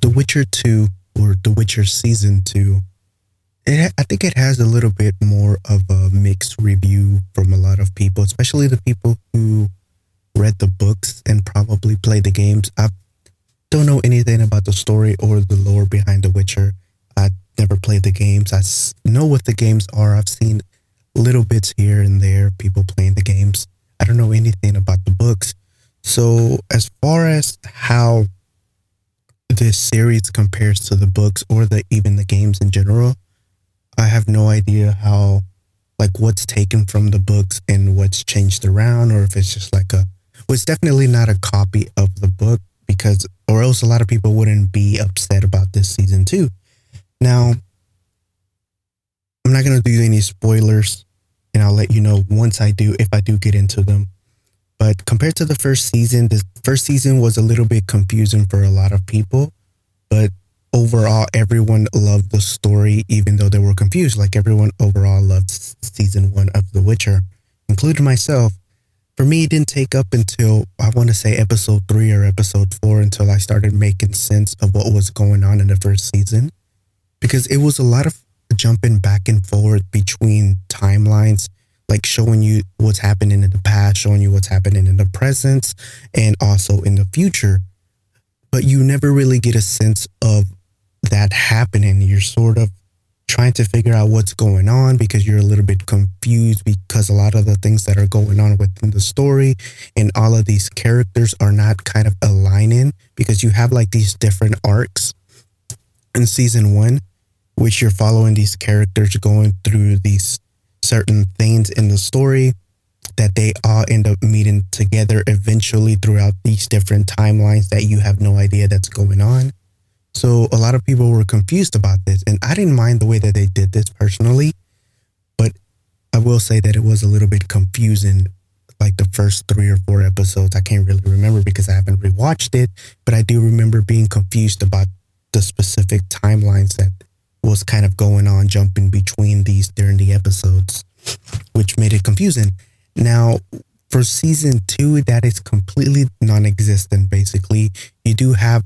The Witcher 2 or The Witcher Season 2, it, I think it has a little bit more of a mixed review from a lot of people, especially the people who read the books and probably played the games. I don't know anything about the story or the lore behind The Witcher. I never played the games. I know what the games are. I've seen little bits here and there, people playing the games. I don't know anything about the books. So, as far as how this series compares to the books or the even the games in general, I have no idea how like what's taken from the books and what's changed around or if it's just like a well, it's definitely not a copy of the book because or else a lot of people wouldn't be upset about this season 2. Now, I'm not going to do any spoilers and I'll let you know once I do if I do get into them. But compared to the first season, the first season was a little bit confusing for a lot of people, but overall everyone loved the story even though they were confused. Like everyone overall loved season 1 of The Witcher, including myself. For me, it didn't take up until I want to say episode 3 or episode 4 until I started making sense of what was going on in the first season because it was a lot of jumping back and forth between timelines, like showing you what's happening in the past, showing you what's happening in the present, and also in the future. But you never really get a sense of that happening. You're sort of trying to figure out what's going on because you're a little bit confused because a lot of the things that are going on within the story and all of these characters are not kind of aligning because you have like these different arcs in season one which you're following these characters going through these certain things in the story that they all end up meeting together eventually throughout these different timelines that you have no idea that's going on. So a lot of people were confused about this and I didn't mind the way that they did this personally, but I will say that it was a little bit confusing like the first 3 or 4 episodes. I can't really remember because I haven't rewatched it, but I do remember being confused about the specific timelines that was kind of going on, jumping between these during the episodes, which made it confusing. Now, for season two, that is completely non existent, basically. You do have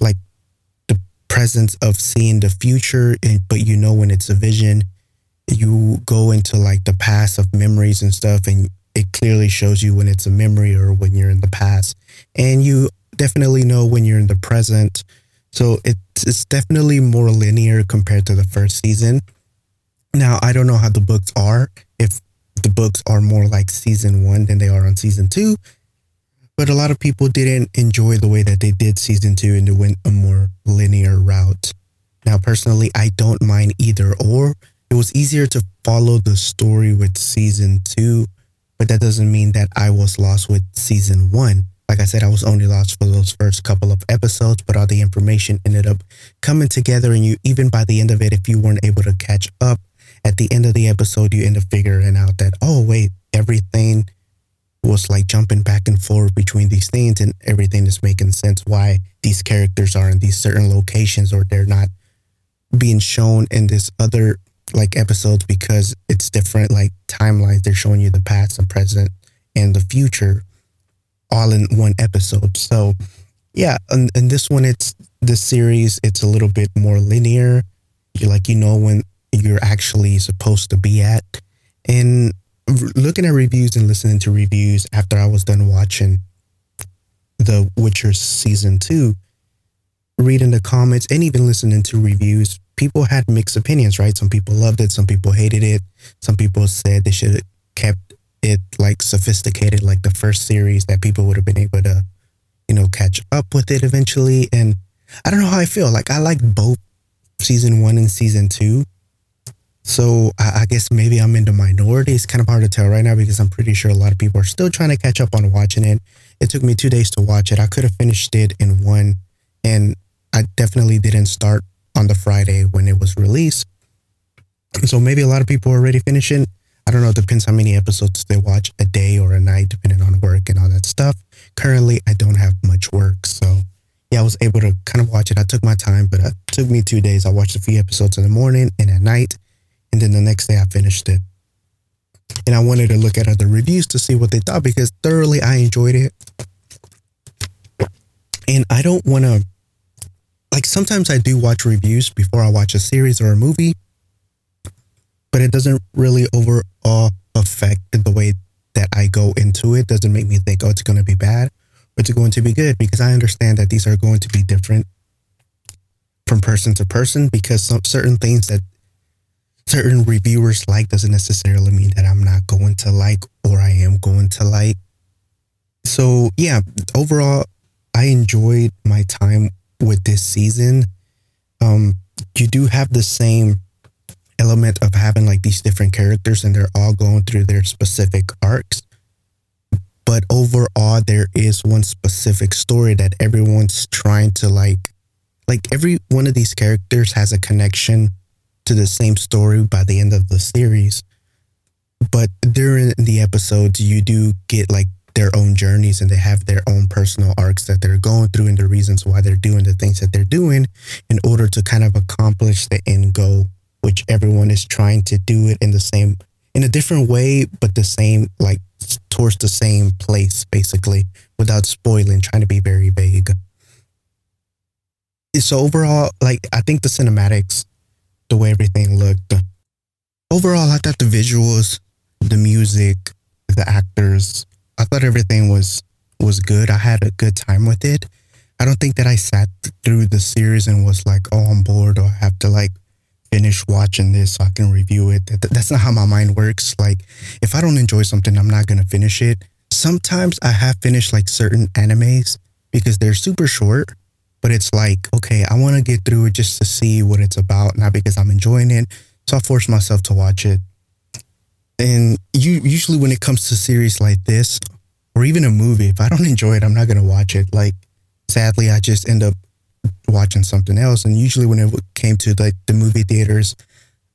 like the presence of seeing the future, but you know when it's a vision, you go into like the past of memories and stuff, and it clearly shows you when it's a memory or when you're in the past. And you definitely know when you're in the present so it's, it's definitely more linear compared to the first season. Now, I don't know how the books are, if the books are more like season one than they are on season two, but a lot of people didn't enjoy the way that they did season two and they went a more linear route. Now, personally, I don't mind either or. It was easier to follow the story with season two, but that doesn't mean that I was lost with season one. Like I said, I was only lost for those first couple of episodes, but all the information ended up coming together. And you, even by the end of it, if you weren't able to catch up, at the end of the episode, you end up figuring out that, oh, wait, everything was like jumping back and forth between these things and everything is making sense why these characters are in these certain locations or they're not being shown in this other like episodes because it's different like timelines they're showing you the past the present and the future all in one episode. So yeah, and, and this one, it's the series, it's a little bit more linear. You like, you know, when you're actually supposed to be at. And looking at reviews and listening to reviews after I was done watching The Witcher season two, reading the comments and even listening to reviews, people had mixed opinions, right? Some people loved it, some people hated it, some people said they should have kept it like sophisticated like the first series that people would have been able to you know catch up with it eventually. And i don't know how i feel. Like i like both season one and season two. So I, I guess maybe i'm in the minority. It's kind of hard to tell right now because i'm pretty sure a lot of people are still trying to catch up on watching it. It took me two days to watch it. I could have finished it in one and i definitely didn't start on the friday when it was released. So maybe a lot of people are already finishing I don't know, it depends how many episodes they watch a day or a night, depending on work and all that stuff. Currently, I don't have much work. So, yeah, I was able to kind of watch it. I took my time, but it took me two days. I watched a few episodes in the morning and at night. And then the next day, I finished it. And I wanted to look at other reviews to see what they thought because thoroughly I enjoyed it. And I don't want to like sometimes I do watch reviews before I watch a series or a movie, but it doesn't really overall affect the way that I go into it. Doesn't make me think, oh, it's going to be bad or it's going to be good because I understand that these are going to be different from person to person because some certain things that certain reviewers like doesn't necessarily mean that I'm not going to like or I am going to like. So, yeah, overall, I enjoyed my time with this season. Um, you do have the same element of having like these different characters and they're all going through their specific arcs. But overall, there is one specific story that everyone's trying to like, like every one of these characters has a connection to the same story by the end of the series. But during the episodes, you do get like their own journeys and they have their own personal arcs that they're going through and the reasons why they're doing the things that they're doing in order to kind of accomplish the end goal, which everyone is trying to do it in the same, in a different way, but the same, like towards the same place, basically, without spoiling, trying to be very vague. So overall, like, I think the cinematics the way everything looked. Overall, I thought the visuals, the music, the actors, I thought everything was was good. I had a good time with it. I don't think that I sat through the series and was like, "Oh, I'm bored," or I have to like finish watching this so I can review it. That, that's not how my mind works. Like, if I don't enjoy something, I'm not gonna finish it. Sometimes I have finished like certain animes because they're super short but it's like, okay, I want to get through it just to see what it's about, not because I'm enjoying it. So I force myself to watch it. And you usually when it comes to series like this, or even a movie, if I don't enjoy it, I'm not gonna watch it. Like, sadly, I just end up watching something else. And usually when it came to like the movie theaters,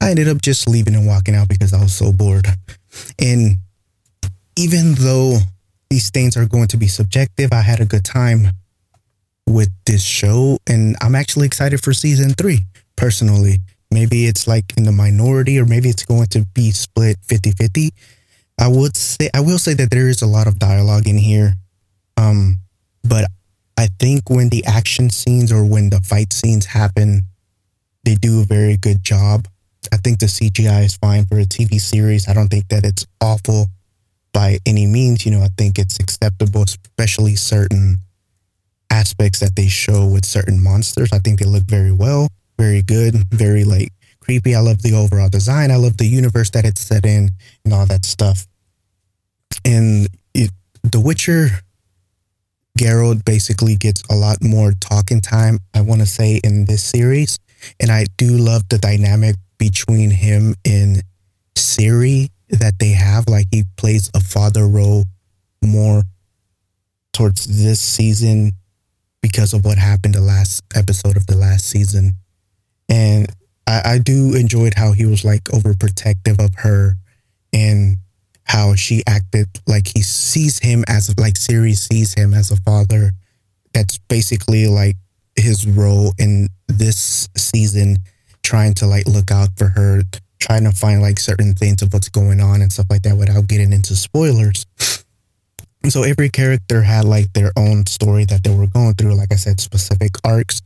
I ended up just leaving and walking out because I was so bored. And even though these things are going to be subjective, I had a good time with this show. And I'm actually excited for season three, personally. Maybe it's like in the minority, or maybe it's going to be split 50 50. I would say, I will say that there is a lot of dialogue in here. Um, but I think when the action scenes or when the fight scenes happen, they do a very good job. I think the CGI is fine for a TV series. I don't think that it's awful by any means. You know, I think it's acceptable, especially certain aspects that they show with certain monsters. I think they look very well, very good, very like creepy. I love the overall design. I love the universe that it's set in and all that stuff. And it, The Witcher, Geralt basically gets a lot more talking time, I want to say, in this series. And I do love the dynamic between him and Ciri that they have. Like he plays a father role more towards this season because of what happened the last episode of the last season. And I, I do enjoyed how he was like overprotective of her and how she acted like he sees him as like Ciri sees him as a father. That's basically like his role in this season, trying to like look out for her, trying to find like certain things of what's going on and stuff like that without getting into spoilers so every character had like their own story that they were going through. Like I said, specific arcs.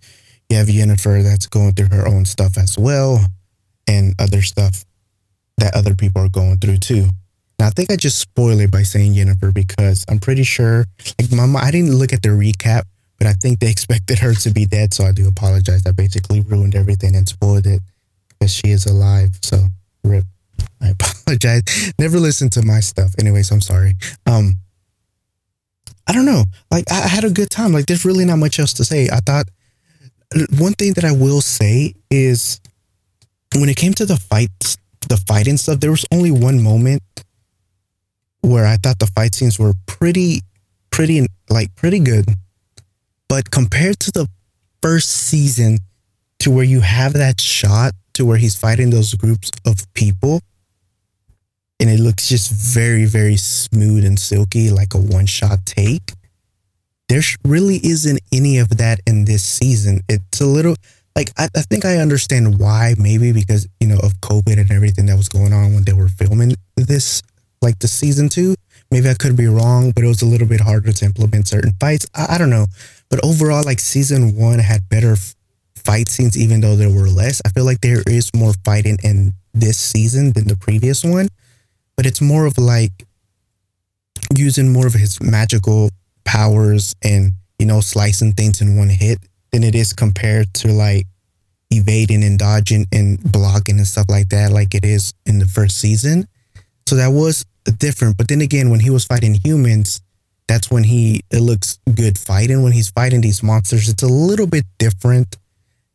You have Yennefer that's going through her own stuff as well, and other stuff that other people are going through too. Now I think I just spoiled it by saying Jennifer because I'm pretty sure like mama I didn't look at the recap, but I think they expected her to be dead, so I do apologize. I basically ruined everything and spoiled it because she is alive. So rip. I apologize. Never listen to my stuff. Anyways, I'm sorry. Um I don't know. Like I had a good time. Like there's really not much else to say. I thought one thing that I will say is when it came to the fights, the fighting stuff, there was only one moment where I thought the fight scenes were pretty, pretty, like pretty good. But compared to the first season, to where you have that shot to where he's fighting those groups of people, and it looks just very, very smooth and silky, like a one shot take. There really isn't any of that in this season. It's a little like I, I think I understand why, maybe because you know of COVID and everything that was going on when they were filming this, like the season two. Maybe I could be wrong, but it was a little bit harder to implement certain fights. I, I don't know, but overall, like season one had better fight scenes, even though there were less. I feel like there is more fighting in this season than the previous one, but it's more of like using more of his magical powers and, you know, slicing things in one hit than it is compared to like evading and dodging and blocking and stuff like that, like it is in the first season. So that was different. But then again, when he was fighting humans, that's when he it looks good fighting. When he's fighting these monsters, it's a little bit different.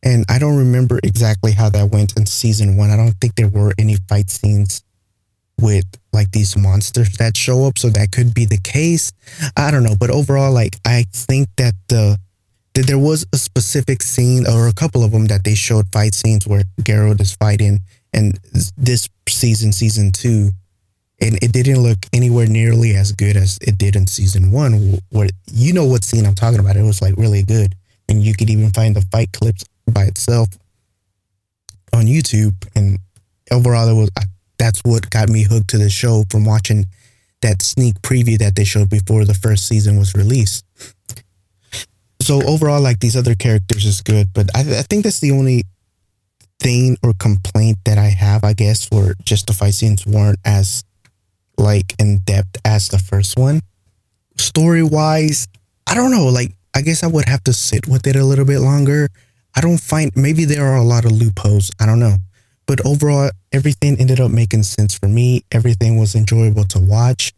And I don't remember exactly how that went in season one. I don't think there were any fight scenes with like these monsters that show up. So that could be the case. I don't know. But overall, like I think that the that there was a specific scene or a couple of them that they showed fight scenes where Geralt is fighting and this season, season two, and it didn't look anywhere nearly as good as it did in season one. Where you know what scene I'm talking about? It was like really good, and you could even find the fight clips by itself on YouTube. And overall, it was that's what got me hooked to the show from watching that sneak preview that they showed before the first season was released. So overall, like these other characters is good, but I, I think that's the only thing or complaint that I have, I guess, for just the fight scenes weren't as like in depth as the first one. Story wise, I don't know. Like, I guess I would have to sit with it a little bit longer. I don't find maybe there are a lot of loopholes. I don't know. But overall, everything ended up making sense for me. Everything was enjoyable to watch.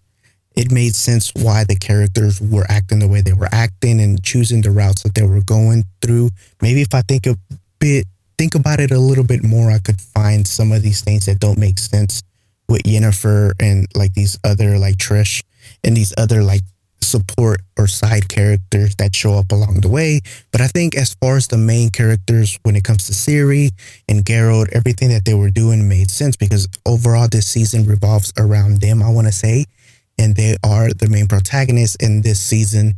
It made sense why the characters were acting the way they were acting and choosing the routes that they were going through. Maybe if I think a bit, think about it a little bit more, I could find some of these things that don't make sense with Yennefer and like these other like Trish and these other like support or side characters that show up along the way. But I think as far as the main characters, when it comes to Ciri and Geralt, everything that they were doing made sense because overall this season revolves around them, I want to say. And they are the main protagonists in this season.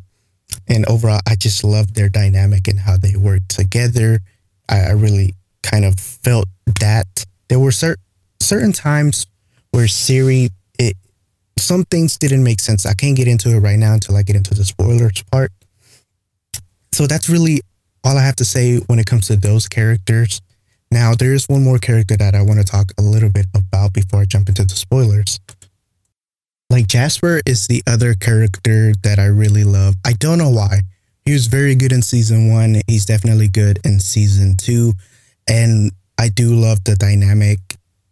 And overall, I just love their dynamic and how they work together. I, I really kind of felt that there were certain certain times where Ciri, it some things didn't make sense. I can't get into it right now until I get into the spoilers part. So that's really all I have to say when it comes to those characters. Now, there is one more character that I want to talk a little bit about before I jump into the spoilers. Like Jasper is the other character that I really love. I don't know why. He was very good in season one. He's definitely good in season two. And I do love the dynamic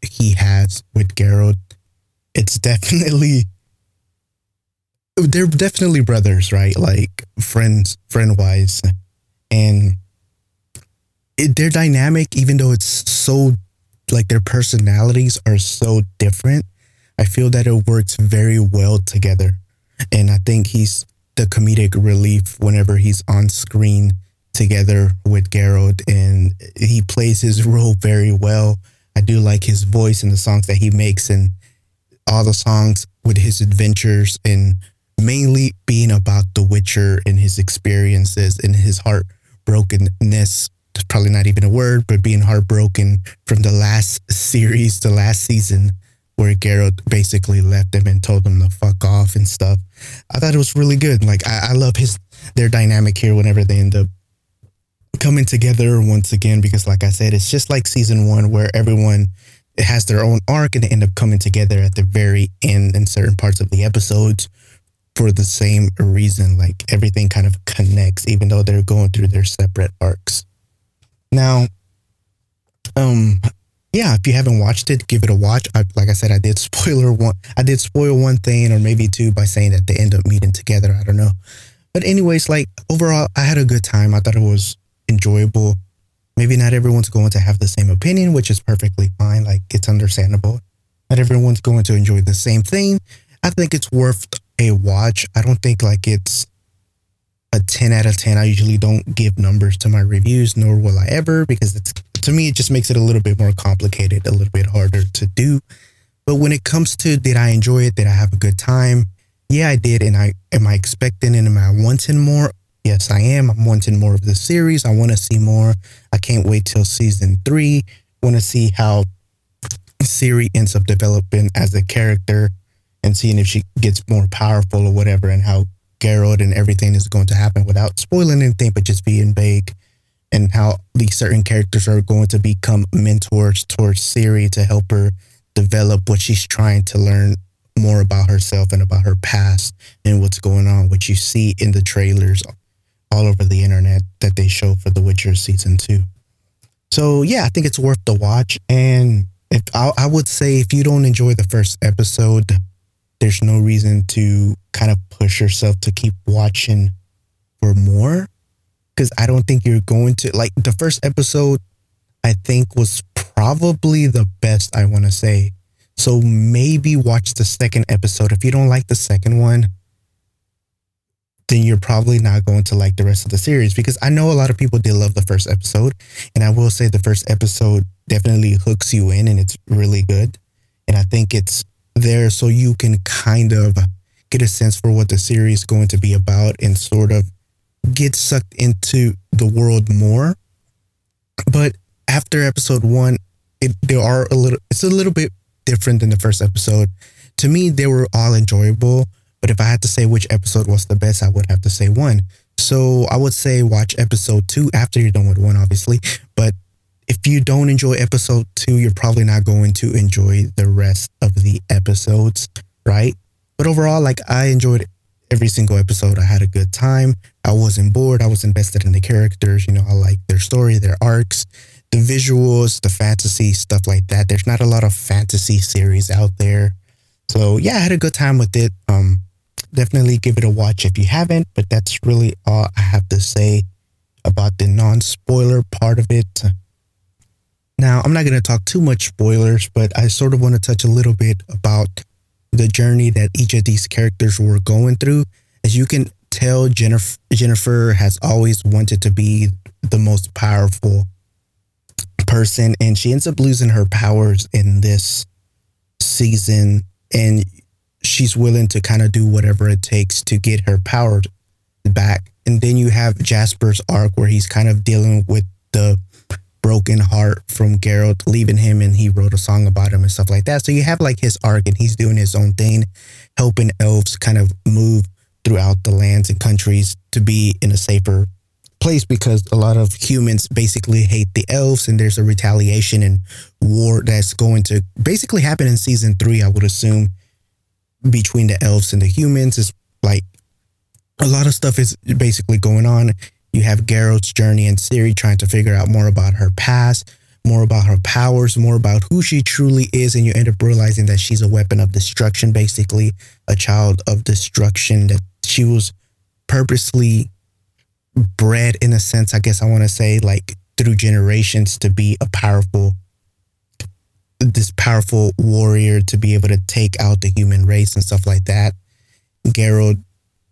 he has with Geralt, it's definitely they're definitely brothers, right? Like friends, friend wise, and it, their dynamic, even though it's so like their personalities are so different, I feel that it works very well together, and I think he's the comedic relief whenever he's on screen together with Geralt, and he plays his role very well. I do like his voice and the songs that he makes and all the songs with his adventures and mainly being about The Witcher and his experiences and his heartbrokenness. It's probably not even a word, but being heartbroken from the last series, the last season, where Geralt basically left him and told him to fuck off and stuff. I thought it was really good. Like I, I love his their dynamic here whenever they end up coming together once again because like I said, it's just like season one where everyone has their own arc and they end up coming together at the very end in certain parts of the episodes for the same reason. Like everything kind of connects, even though they're going through their separate arcs. Now, um, yeah, if you haven't watched it, give it a watch. I, like I said, I did spoiler one. I did spoil one thing or maybe two by saying that they end up meeting together. I don't know, but anyways, like overall, I had a good time. I thought it was enjoyable. Maybe not everyone's going to have the same opinion, which is perfectly fine. Like it's understandable. Not everyone's going to enjoy the same thing. I think it's worth a watch. I don't think like it's a 10 out of 10. I usually don't give numbers to my reviews, nor will I ever, because it's to me, it just makes it a little bit more complicated, a little bit harder to do. But when it comes to did I enjoy it? Did I have a good time? Yeah, I did. And I am I expecting and am I wanting more? Yes, I am. I'm wanting more of the series. I want to see more. I can't wait till season three. Want to see how Ciri ends up developing as a character and seeing if she gets more powerful or whatever, and how Geralt and everything is going to happen without spoiling anything, but just being vague. and how these certain characters are going to become mentors towards Ciri to help her develop what she's trying to learn more about herself and about her past and what's going on, which you see in the trailers all over the internet that they show for The Witcher season two. So yeah, I think it's worth the watch. And if I, I would say if you don't enjoy the first episode, there's no reason to kind of push yourself to keep watching for more. Because I don't think you're going to like the first episode. I think was probably the best. I want to say. So maybe watch the second episode. If you don't like the second one, then you're probably not going to like the rest of the series because I know a lot of people did love the first episode. And I will say the first episode definitely hooks you in and it's really good. And I think it's there so you can kind of get a sense for what the series is going to be about and sort of get sucked into the world more. But after episode one, it there are a little it's a little bit different than the first episode. To me, they were all enjoyable but if I had to say which episode was the best, I would have to say one. So I would say watch episode two after you're done with one, obviously. But if you don't enjoy episode two, you're probably not going to enjoy the rest of the episodes, right? But overall, like I enjoyed every single episode. I had a good time. I wasn't bored. I was invested in the characters. You know, I like their story, their arcs, the visuals, the fantasy, stuff like that. There's not a lot of fantasy series out there. So yeah, I had a good time with it. Um, definitely give it a watch if you haven't. But that's really all I have to say about the non spoiler part of it. Now, I'm not going to talk too much spoilers, but I sort of want to touch a little bit about the journey that each of these characters were going through. As you can tell, Jennifer, Jennifer has always wanted to be the most powerful person, and she ends up losing her powers in this season. And she's willing to kind of do whatever it takes to get her power back. And then you have Jasper's arc where he's kind of dealing with the broken heart from Geralt leaving him and he wrote a song about him and stuff like that. So you have like his arc and he's doing his own thing, helping elves kind of move throughout the lands and countries to be in a safer place because a lot of humans basically hate the elves and there's a retaliation and war that's going to basically happen in season three, I would assume between the elves and the humans is like a lot of stuff is basically going on. You have Geralt's journey and Ciri trying to figure out more about her past, more about her powers, more about who she truly is, and you end up realizing that she's a weapon of destruction, basically a child of destruction. That she was purposely bred, in a sense, I guess I want to say, like through generations to be a powerful this powerful warrior to be able to take out the human race and stuff like that. Geralt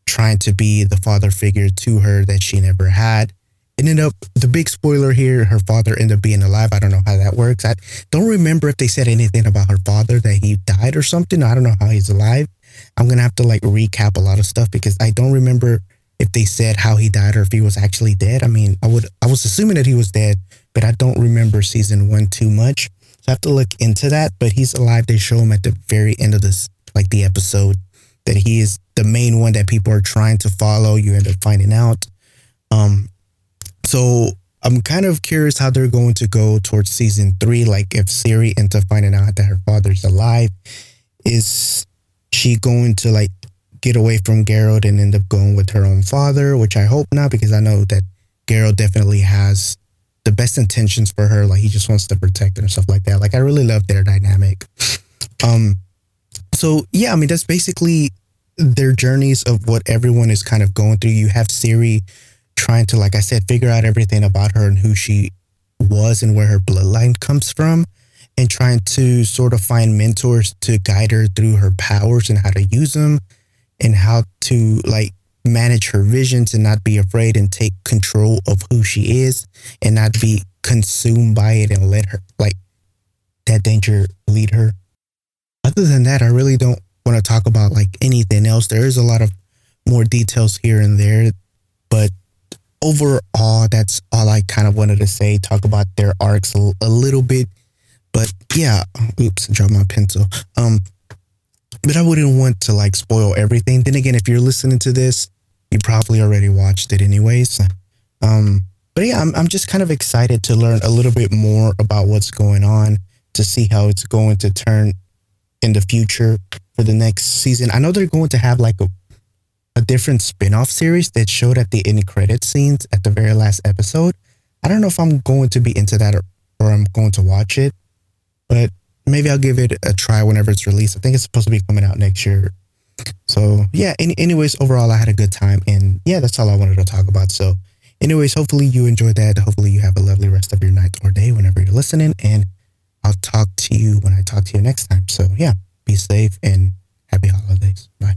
trying to be the father figure to her that she never had. Ended up the big spoiler here, her father ended up being alive. I don't know how that works. I don't remember if they said anything about her father that he died or something. I don't know how he's alive. I'm gonna have to like recap a lot of stuff because I don't remember if they said how he died or if he was actually dead. I mean, I would I was assuming that he was dead, but I don't remember season one too much. So I have to look into that. But he's alive. They show him at the very end of this, like the episode, that he is the main one that people are trying to follow. You end up finding out. Um, so I'm kind of curious how they're going to go towards season three. Like if Ciri ends up finding out that her father's alive, is she going to like get away from Geralt and end up going with her own father? Which I hope not, because I know that Geralt definitely has the best intentions for her. Like he just wants to protect her and stuff like that. Like I really love their dynamic. Um, so yeah, I mean that's basically their journeys of what everyone is kind of going through. You have Ciri trying to, like I said, figure out everything about her and who she was and where her bloodline comes from, and trying to sort of find mentors to guide her through her powers and how to use them and how to like manage her visions and not be afraid and take control of who she is and not be consumed by it and let her like that danger lead her. Other than that, I really don't want to talk about like anything else. There is a lot of more details here and there, but overall, that's all I kind of wanted to say. Talk about their arcs a, a little bit, but yeah. Oops, dropped my pencil. Um, but I wouldn't want to like spoil everything. Then again, if you're listening to this, you probably already watched it anyways. Um, but yeah, I'm I'm just kind of excited to learn a little bit more about what's going on to see how it's going to turn in the future for the next season. I know they're going to have like a a different spin-off series that showed at the end credit scenes at the very last episode. I don't know if I'm going to be into that or, or I'm going to watch it, but maybe I'll give it a try whenever it's released. I think it's supposed to be coming out next year. So yeah, any, anyways, overall I had a good time and yeah, that's all I wanted to talk about. So anyways, hopefully you enjoyed that. Hopefully you have a lovely rest of your night or day whenever you're listening and I'll talk to you when I talk to you next time. So yeah, be safe and happy holidays. Bye.